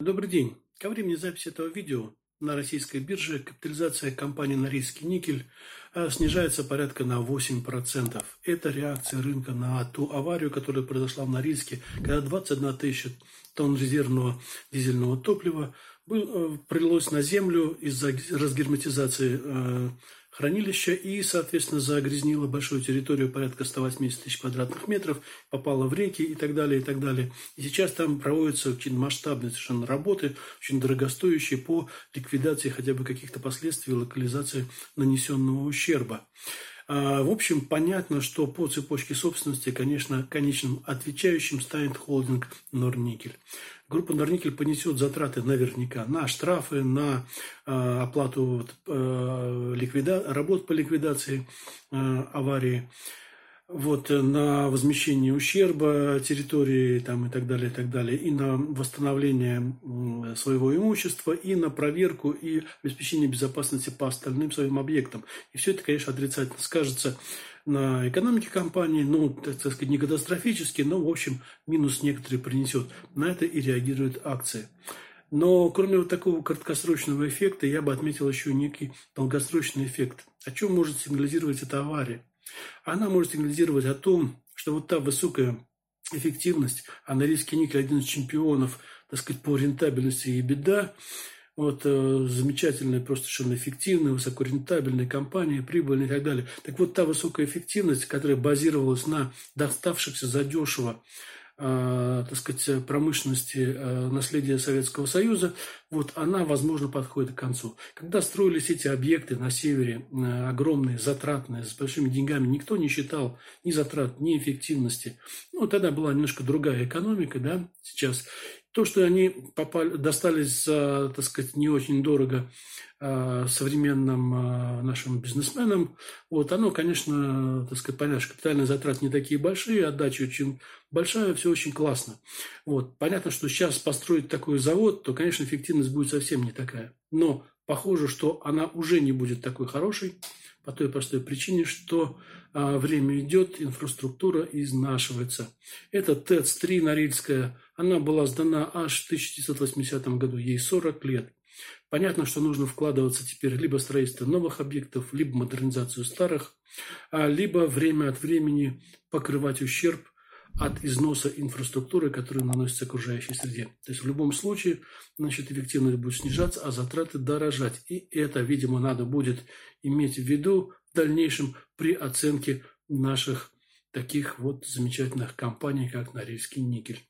Добрый день. Ко времени записи этого видео на российской бирже капитализация компании «Норильский никель» а, снижается порядка на 8%. Это реакция рынка на ту аварию, которая произошла в Норильске, когда 21 тысяча тонн резервного дизельного топлива э, пролилось на землю из-за разгерметизации э, хранилища и, соответственно, загрязнила большую территорию, порядка 180 тысяч квадратных метров, попала в реки и так далее, и так далее. И сейчас там проводятся очень масштабные совершенно работы, очень дорогостоящие по ликвидации хотя бы каких-то последствий локализации нанесенного ущерба. А, в общем, понятно, что по цепочке собственности, конечно, конечным отвечающим станет холдинг Норникель. Группа Норникель понесет затраты наверняка на штрафы, на э, оплату вот, э, ликвида... работ по ликвидации аварии вот, э, на возмещение ущерба территории там, и так далее, и так далее, и на восстановление своего имущества, и на проверку и обеспечение безопасности по остальным своим объектам. И все это, конечно, отрицательно скажется на экономике компании, ну, так сказать, не катастрофически, но, в общем, минус некоторые принесет. На это и реагируют акции. Но кроме вот такого краткосрочного эффекта, я бы отметил еще некий долгосрочный эффект. О чем может сигнализировать эта авария? Она может сигнализировать о том, что вот та высокая эффективность, а Норильский никель один из чемпионов, так сказать, по рентабельности и беда, вот э, замечательная, просто совершенно эффективная, высокорентабельная компания, прибыльная и так далее. Так вот, та высокая эффективность, которая базировалась на доставшихся задешево так сказать, промышленности э, наследия Советского Союза, вот она, возможно, подходит к концу. Когда строились эти объекты на севере, э, огромные, затратные, с большими деньгами, никто не считал ни затрат, ни эффективности. Ну, тогда была немножко другая экономика, да, сейчас. То, что они попали, достались так сказать, не очень дорого э, современным э, нашим бизнесменам, вот, оно, конечно, так сказать, понятно, что капитальные затраты не такие большие, отдача очень большая, все очень классно. Вот. Понятно, что сейчас построить такой завод, то, конечно, эффективность будет совсем не такая. Но похоже, что она уже не будет такой хорошей, по той простой причине, что а, время идет, инфраструктура изнашивается. Это ТЭЦ-3 Норильская, она была сдана аж в 1980 году, ей 40 лет. Понятно, что нужно вкладываться теперь либо в строительство новых объектов, либо модернизацию старых, а либо время от времени покрывать ущерб от износа инфраструктуры, которая наносится окружающей среде. То есть в любом случае значит, эффективность будет снижаться, а затраты дорожать. И это, видимо, надо будет иметь в виду в дальнейшем при оценке наших таких вот замечательных компаний, как Норильский никель.